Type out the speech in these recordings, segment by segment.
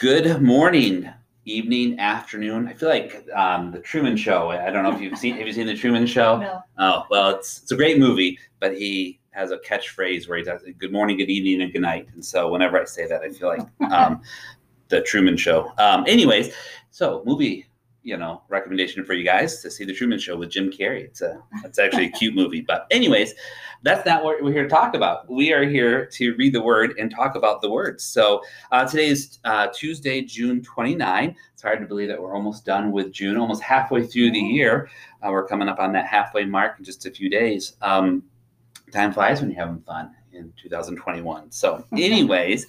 Good morning, evening, afternoon. I feel like um, the Truman Show. I don't know if you've seen. Have you seen the Truman Show? No. Oh well, it's it's a great movie, but he has a catchphrase where he does "Good morning, good evening, and good night." And so whenever I say that, I feel like um, the Truman Show. Um, anyways, so movie. You know, recommendation for you guys to see the Truman Show with Jim Carrey. It's a, it's actually a cute movie. But anyways, that's not what we're here to talk about. We are here to read the word and talk about the words. So uh, today is uh, Tuesday, June 29. It's hard to believe that we're almost done with June, almost halfway through the year. Uh, we're coming up on that halfway mark in just a few days. Um, time flies when you're having fun in 2021. So, anyways,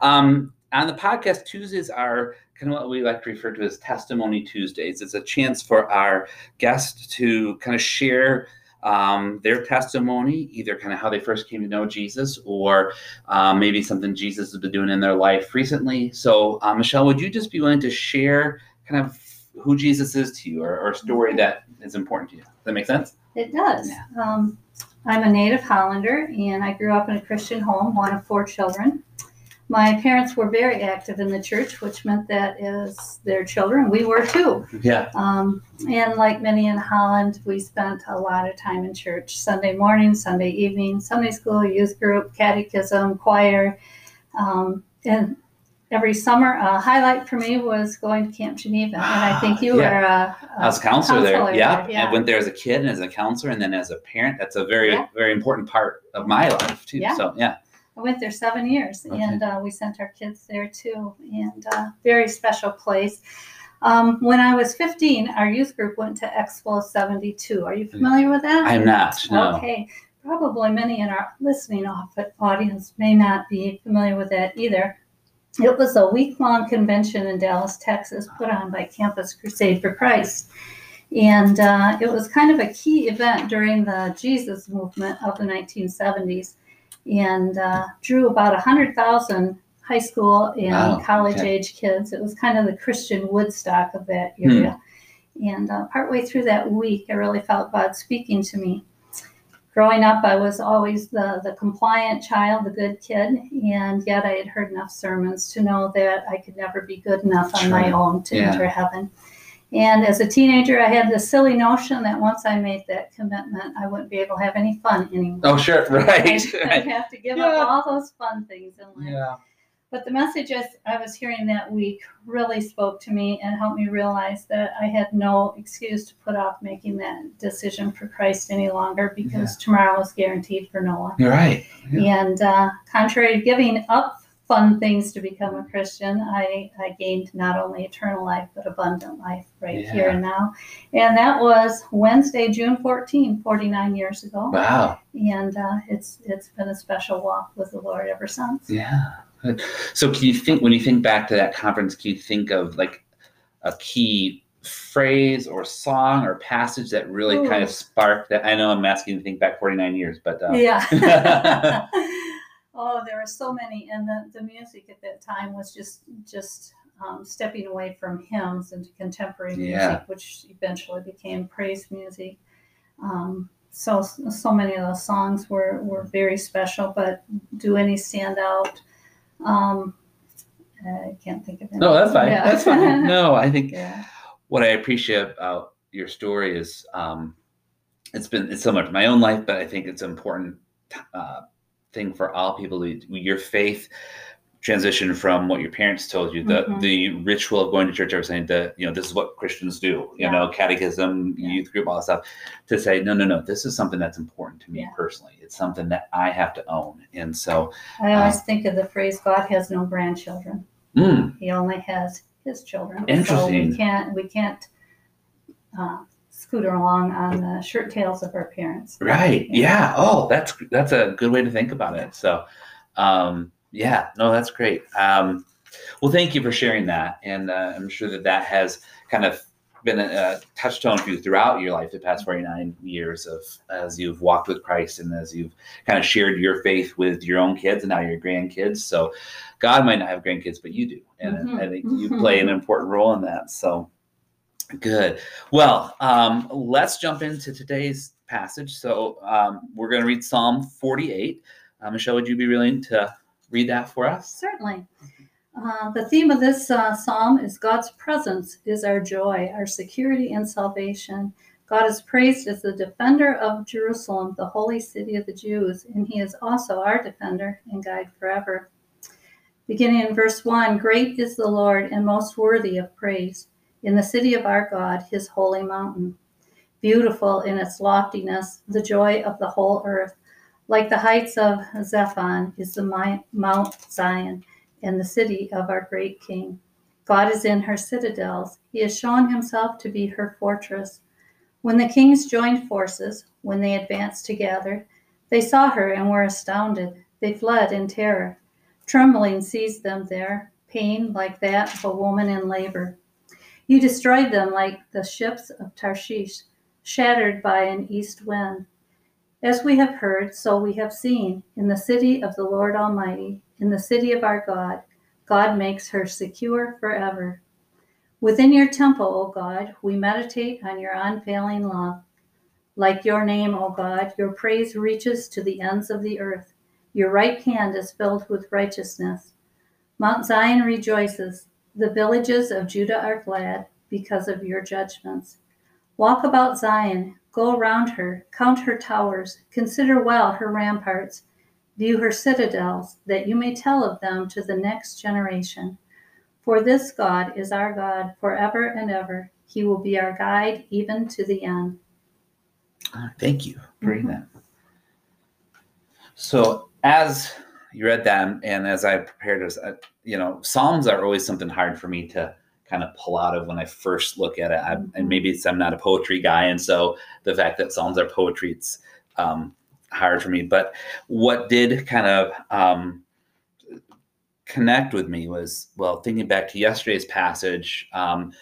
um, on the podcast, Tuesdays are kind of what we like to refer to as Testimony Tuesdays. It's a chance for our guests to kind of share um, their testimony, either kind of how they first came to know Jesus or um, maybe something Jesus has been doing in their life recently. So, uh, Michelle, would you just be willing to share kind of who Jesus is to you or, or a story that is important to you? Does that make sense? It does. Yeah. Um, I'm a native Hollander and I grew up in a Christian home, one of four children. My parents were very active in the church, which meant that as their children, we were too. Yeah. Um, and like many in Holland, we spent a lot of time in church Sunday morning, Sunday evening, Sunday school, youth group, catechism, choir. Um, and every summer, a highlight for me was going to Camp Geneva. And I think you Yeah. were a, a I was a counselor, there. counselor Yeah. yeah. I went there as a kid and as a counselor and then as a parent. That's a very, Yeah. very important part of my life too. Yeah. So yeah. I went there seven years, Okay. and uh, we sent our kids there too. And uh, very special place. Um, when I was 15, our youth group went to Explo 72. Are you familiar with that? I'm not. No. Okay. Probably many in our listening off- audience may not be familiar with that either. It was a week long convention in Dallas, Texas, put on by Campus Crusade for Christ. And uh, it was kind of a key event during the Jesus movement of the 1970s and uh, drew about 100,000 high school and Wow, college okay. age kids. It was kind of the Christian Woodstock of that Hmm. area. And uh, partway through that week, I really felt God speaking to me. Growing up, I was always the, the compliant child, the good kid, and yet I had heard enough sermons to know that I could never be good enough on my own to Yeah. enter heaven. And as a teenager, I had this silly notion that once I made that commitment, I wouldn't be able to have any fun anymore. Oh, sure. Right. I'd have to give Yeah. up all those fun things in life. Yeah. But the message I was hearing that week really spoke to me and helped me realize that I had no excuse to put off making that decision for Christ any longer because tomorrow was guaranteed for no one. You're right. Yeah. And uh, contrary to giving up fun things to become a Christian, I, I gained not only eternal life, but abundant life right here and now. And that was Wednesday, June 14, 49 years ago. Wow. And uh, it's it's been a special walk with the Lord ever since. Yeah. So can you think when you think back to that conference, can you think of like a key phrase or song or passage that really kind of sparked that? I know I'm asking you to think back 49 years, but uh, Yeah. oh, there were so many, and the, the music at that time was just just um, stepping away from hymns into contemporary music, Yeah. which eventually became praise music. Um, so so many of those songs were were very special, but do any stand out? Um, I can't think of any. no, that's fine. Yeah. That's fine. No, I think yeah. what I appreciate about your story is um, it's been it's similar to my own life, but I think it's important uh, thing for all people. Your faith transition from what your parents told you, the Mhm. the ritual of going to church every Sunday, the you know this is what Christians do, you Yeah. know, catechism, Yeah. youth group, all that stuff. To say no, no, no, this is something that's important to me Yeah. personally. It's something that I have to own, and so I always think of the phrase "God has no grandchildren." mm, He only has his children. So Interesting. we can't we can't uh, scooter along on the shirt tails of our parents. Right. Yeah. Yeah. Oh, that's that's a good way to think about it. So, um, yeah, no, that's great. Um, well, thank you for sharing that, and uh, I'm sure that that has kind of been a, a touchstone for you throughout your life, the past 49 years of as you've walked with Christ and as you've kind of shared your faith with your own kids and now your grandkids. So, God might not have grandkids, but you do, and Mhm. I think you play an important role in that. So, good. Well, um, let's jump into today's passage. So um, we're going to read Psalm 48. Uh, Michelle, would you be willing to read that for us? Certainly. Uh, the theme of this uh, psalm is God's presence is our joy, our security and salvation. God is praised as the defender of Jerusalem, the holy city of the Jews, and he is also our defender and guide forever. Beginning in verse 1 Great is the Lord and most worthy of praise in the city of our God, his holy mountain. Beautiful in its loftiness, the joy of the whole earth. Like the heights of Zaphon is the Mount Zion and the city of our great King. God is in her citadels. He has shown himself to be her fortress. When the kings joined forces, when they advanced together, they saw her and were astounded. They fled in terror. Trembling seized them there, pain like that of a woman in labor. You destroyed them like the ships of Tarshish, shattered by an east wind. As we have heard, so we have seen, in the city of the Lord Almighty, in the city of our God, God makes her secure forever. Within your temple, O God, we meditate on your unfailing love. Like your name, O God, your praise reaches to the ends of the earth. Your right hand is filled with righteousness. Mount Zion rejoices. The villages of Judah are glad because of your judgments. Walk about Zion, go around her, count her towers, consider well her ramparts, view her citadels, that you may tell of them to the next generation. For this God is our God forever and ever. He will be our guide even to the end. Thank you for mm-hmm. that. So, as you read that, and as I prepared, as uh, you know, Psalms are always something hard for me to kind of pull out of when I first look at it. I, and mm-hmm. maybe it's I'm not a poetry guy, and so the fact that Psalms are poetry, it's um, hard for me. But what did kind of um, connect with me was well, thinking back to yesterday's passage. Um,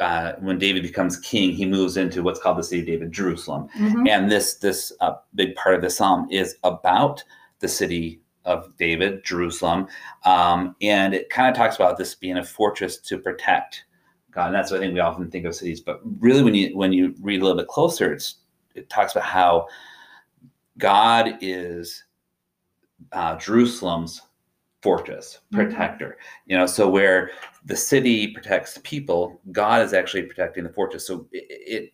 uh, when David becomes king, he moves into what's called the city of David, Jerusalem, mm-hmm. and this this uh, big part of the psalm is about the city of David, Jerusalem, um, and it kind of talks about this being a fortress to protect God. And that's what I think we often think of cities, but really, when you when you read a little bit closer, it's it talks about how God is uh, Jerusalem's fortress, mm-hmm. protector. Mm-hmm. You know, so where the city protects people, God is actually protecting the fortress. So it, it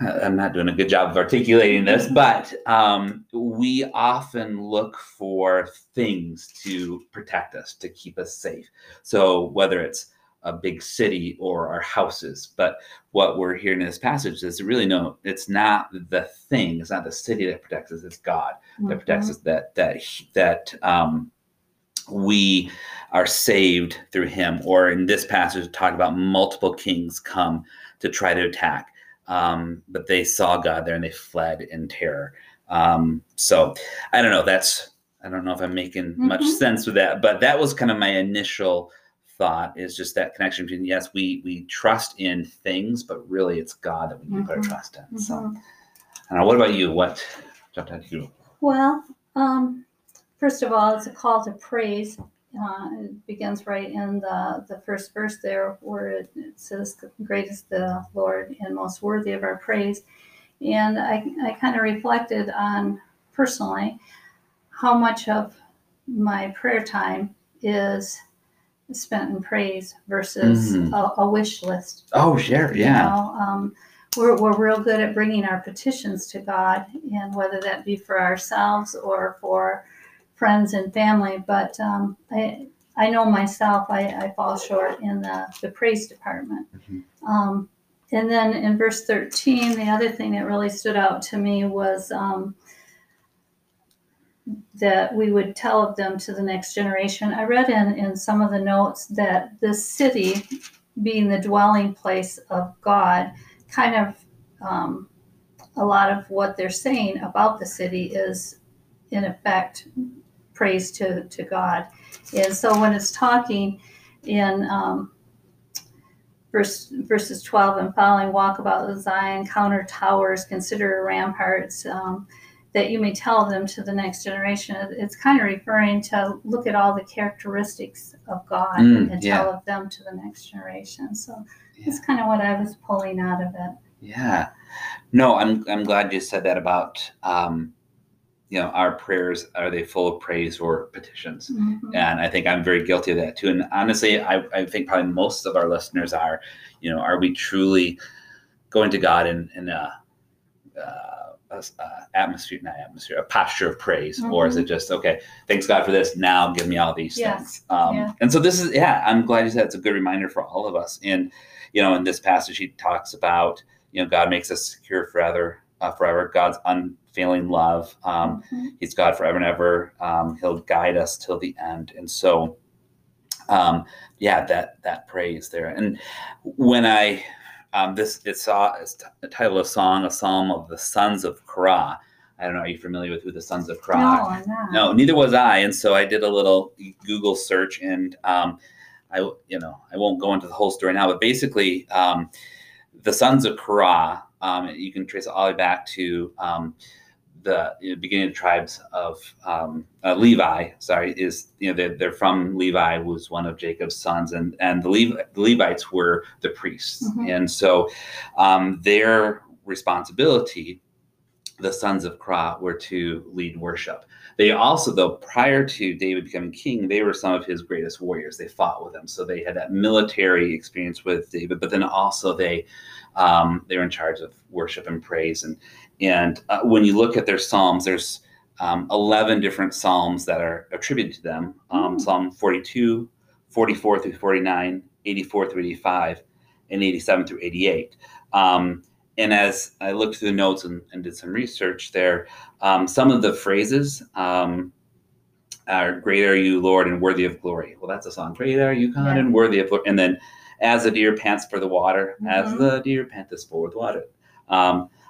I'm not doing a good job of articulating this, but um, we often look for things to protect us, to keep us safe. So whether it's a big city or our houses, but what we're hearing in this passage is really no, it's not the thing, it's not the city that protects us, it's God mm-hmm. that protects us. That that that um, we are saved through Him. Or in this passage, talk about multiple kings come to try to attack um, but they saw God there and they fled in terror. Um, so I don't know. That's I don't know if I'm making mm-hmm. much sense with that, but that was kind of my initial thought is just that connection between yes, we we trust in things, but really it's God that we mm-hmm. put our trust in. Mm-hmm. So I don't know. What about you? What jumped out to you? Well, um, first of all, it's a call to praise uh, it begins right in the, the first verse there where it, it, says, Great is the Lord and most worthy of our praise. And I, I kind of reflected on personally how much of my prayer time is spent in praise versus mm-hmm. a, a, wish list. Oh, sure. Yeah. You know, um, we're, we're real good at bringing our petitions to God, and whether that be for ourselves or for friends and family, but um, I, I know myself, I, I fall short in the, the praise department. Mm-hmm. Um, and then in verse 13, the other thing that really stood out to me was um, that we would tell of them to the next generation. I read in, in some of the notes that this city, being the dwelling place of God, kind of um, a lot of what they're saying about the city is, in effect, praise to, to God. And so when it's talking in um, verse, verses 12 and following, walk about the Zion, counter towers, consider ramparts, um, that you may tell them to the next generation. It's kind of referring to look at all the characteristics of God mm, and yeah. tell of them to the next generation. So yeah. that's kind of what I was pulling out of it. Yeah. No, I'm, I'm glad you said that about um, you know, our prayers are they full of praise or petitions? Mhm. And I think I'm very guilty of that too. And honestly, I, I think probably most of our listeners are, you know, are we truly going to God in, in a, uh, a, a atmosphere, not atmosphere, a posture of praise, or is it just okay? Thanks God for this. Now give me all these Mm-hmm. Yes. things. Um, Yeah. And so this is, yeah, I'm glad you said it's a good reminder for all of us. And you know, in this passage, he talks about, you know, God makes us secure forever, uh, forever. God's unfailing love. Um, Mhm. He's God forever and ever. Um, he'll guide us till the end. And so, um, yeah, that that praise there. And when I um, this it saw it's t- the title of song, a psalm of the sons of Korah. I don't know. Are you familiar with who the sons of Korah? No, I'm not. No, neither was I. And so I did a little Google search, and um, I, you know, I won't go into the whole story now, but basically, um, the sons of Korah, um, you can trace it all the way back to um, the you know, beginning of the tribes of um, uh, Levi. Sorry, is you know they're, they're from Levi, who was one of Jacob's sons, and and the, Levi, the Levites were the priests, Mhm. and so um, their responsibility the sons of Korah were to lead worship. They also, though, prior to David becoming king, they were some of his greatest warriors. They fought with him, so they had that military experience with David. But then also they um, they were in charge of worship and praise. And and uh, when you look at their psalms, there's um, 11 different psalms that are attributed to them. Um, Mm. Psalm 42, 44 through 49, 84 through 85, and 87 through 88. Um, and as I looked through the notes and, and did some research there, um, some of the phrases um, are "Great are you, Lord, and worthy of glory." Well, that's a song. Great are you, God, Yeah. and worthy of glory. And then, as the deer pants for the water, as Mhm. the deer panteth for the water.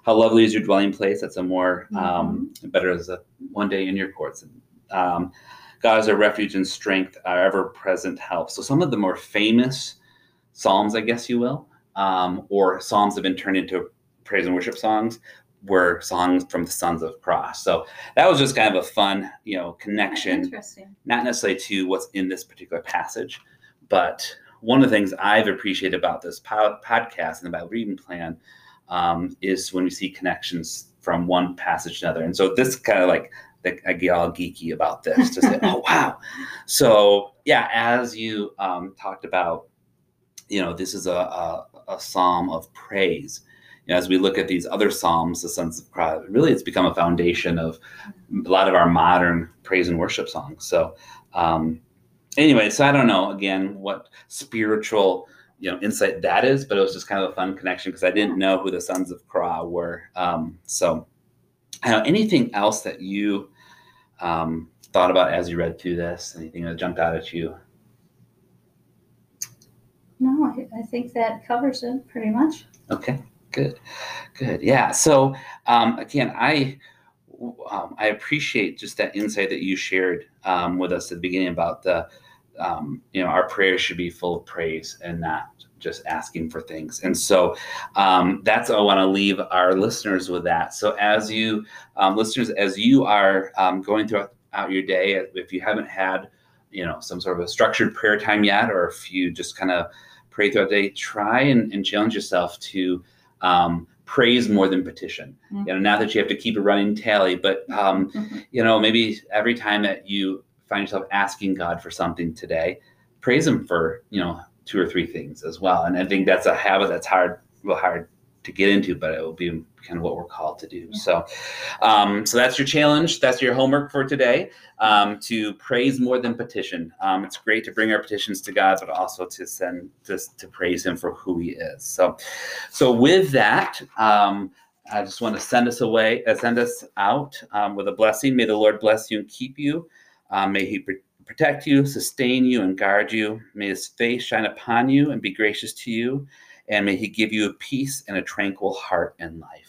How lovely is your dwelling place? That's a more um, better as a one day in your courts. Um, God is our refuge and strength, our ever-present help. So some of the more famous psalms, I guess you will, um, or psalms have been turned into praise and worship songs, were songs from the Sons of Korah. So that was just kind of a fun, you know, connection Interesting. not necessarily to what's in this particular passage, but one of the things I've appreciated about this po- podcast and the Bible reading plan um, is when we see connections from one passage to another. And so this kind of like, I get all geeky about this to say, oh wow. So yeah, as you um, talked about, you know, this is a, a, a psalm of praise. You know, as we look at these other psalms, the sons of Christ, really it's become a foundation of a lot of our modern praise and worship songs. So um, anyway, so I don't know again what spiritual you know insight that is, but it was just kind of a fun connection because I didn't know who the sons of Korah were. Um, so uh, anything else that you um, thought about as you read through this? Anything that jumped out at you? No, I, I think that covers it pretty much. Okay, good, good. Yeah. So um, again, I um, I appreciate just that insight that you shared um, with us at the beginning about the um, you know our prayers should be full of praise and not just asking for things. And so um, that's I want to leave our listeners with that. So as you um, listeners, as you are um, going throughout out your day, if you haven't had you know some sort of a structured prayer time yet, or if you just kind of pray throughout the day, try and, and challenge yourself to um, praise more than petition. You know, not that you have to keep a running tally, but um, Mhm. you know, maybe every time that you find yourself asking God for something today, praise Him for you know two or three things as well. And I think that's a habit that's hard, real hard to get into, but it will be kind of what we're called to do. So, um, so that's your challenge. That's your homework for today. Um, to praise more than petition. Um, it's great to bring our petitions to God, but also to send just to praise Him for who He is. So, so with that. Um, I just want to send us away, uh, send us out um, with a blessing. May the Lord bless you and keep you. Um, may He pr- protect you, sustain you, and guard you. May His face shine upon you and be gracious to you. And may He give you a peace and a tranquil heart and life.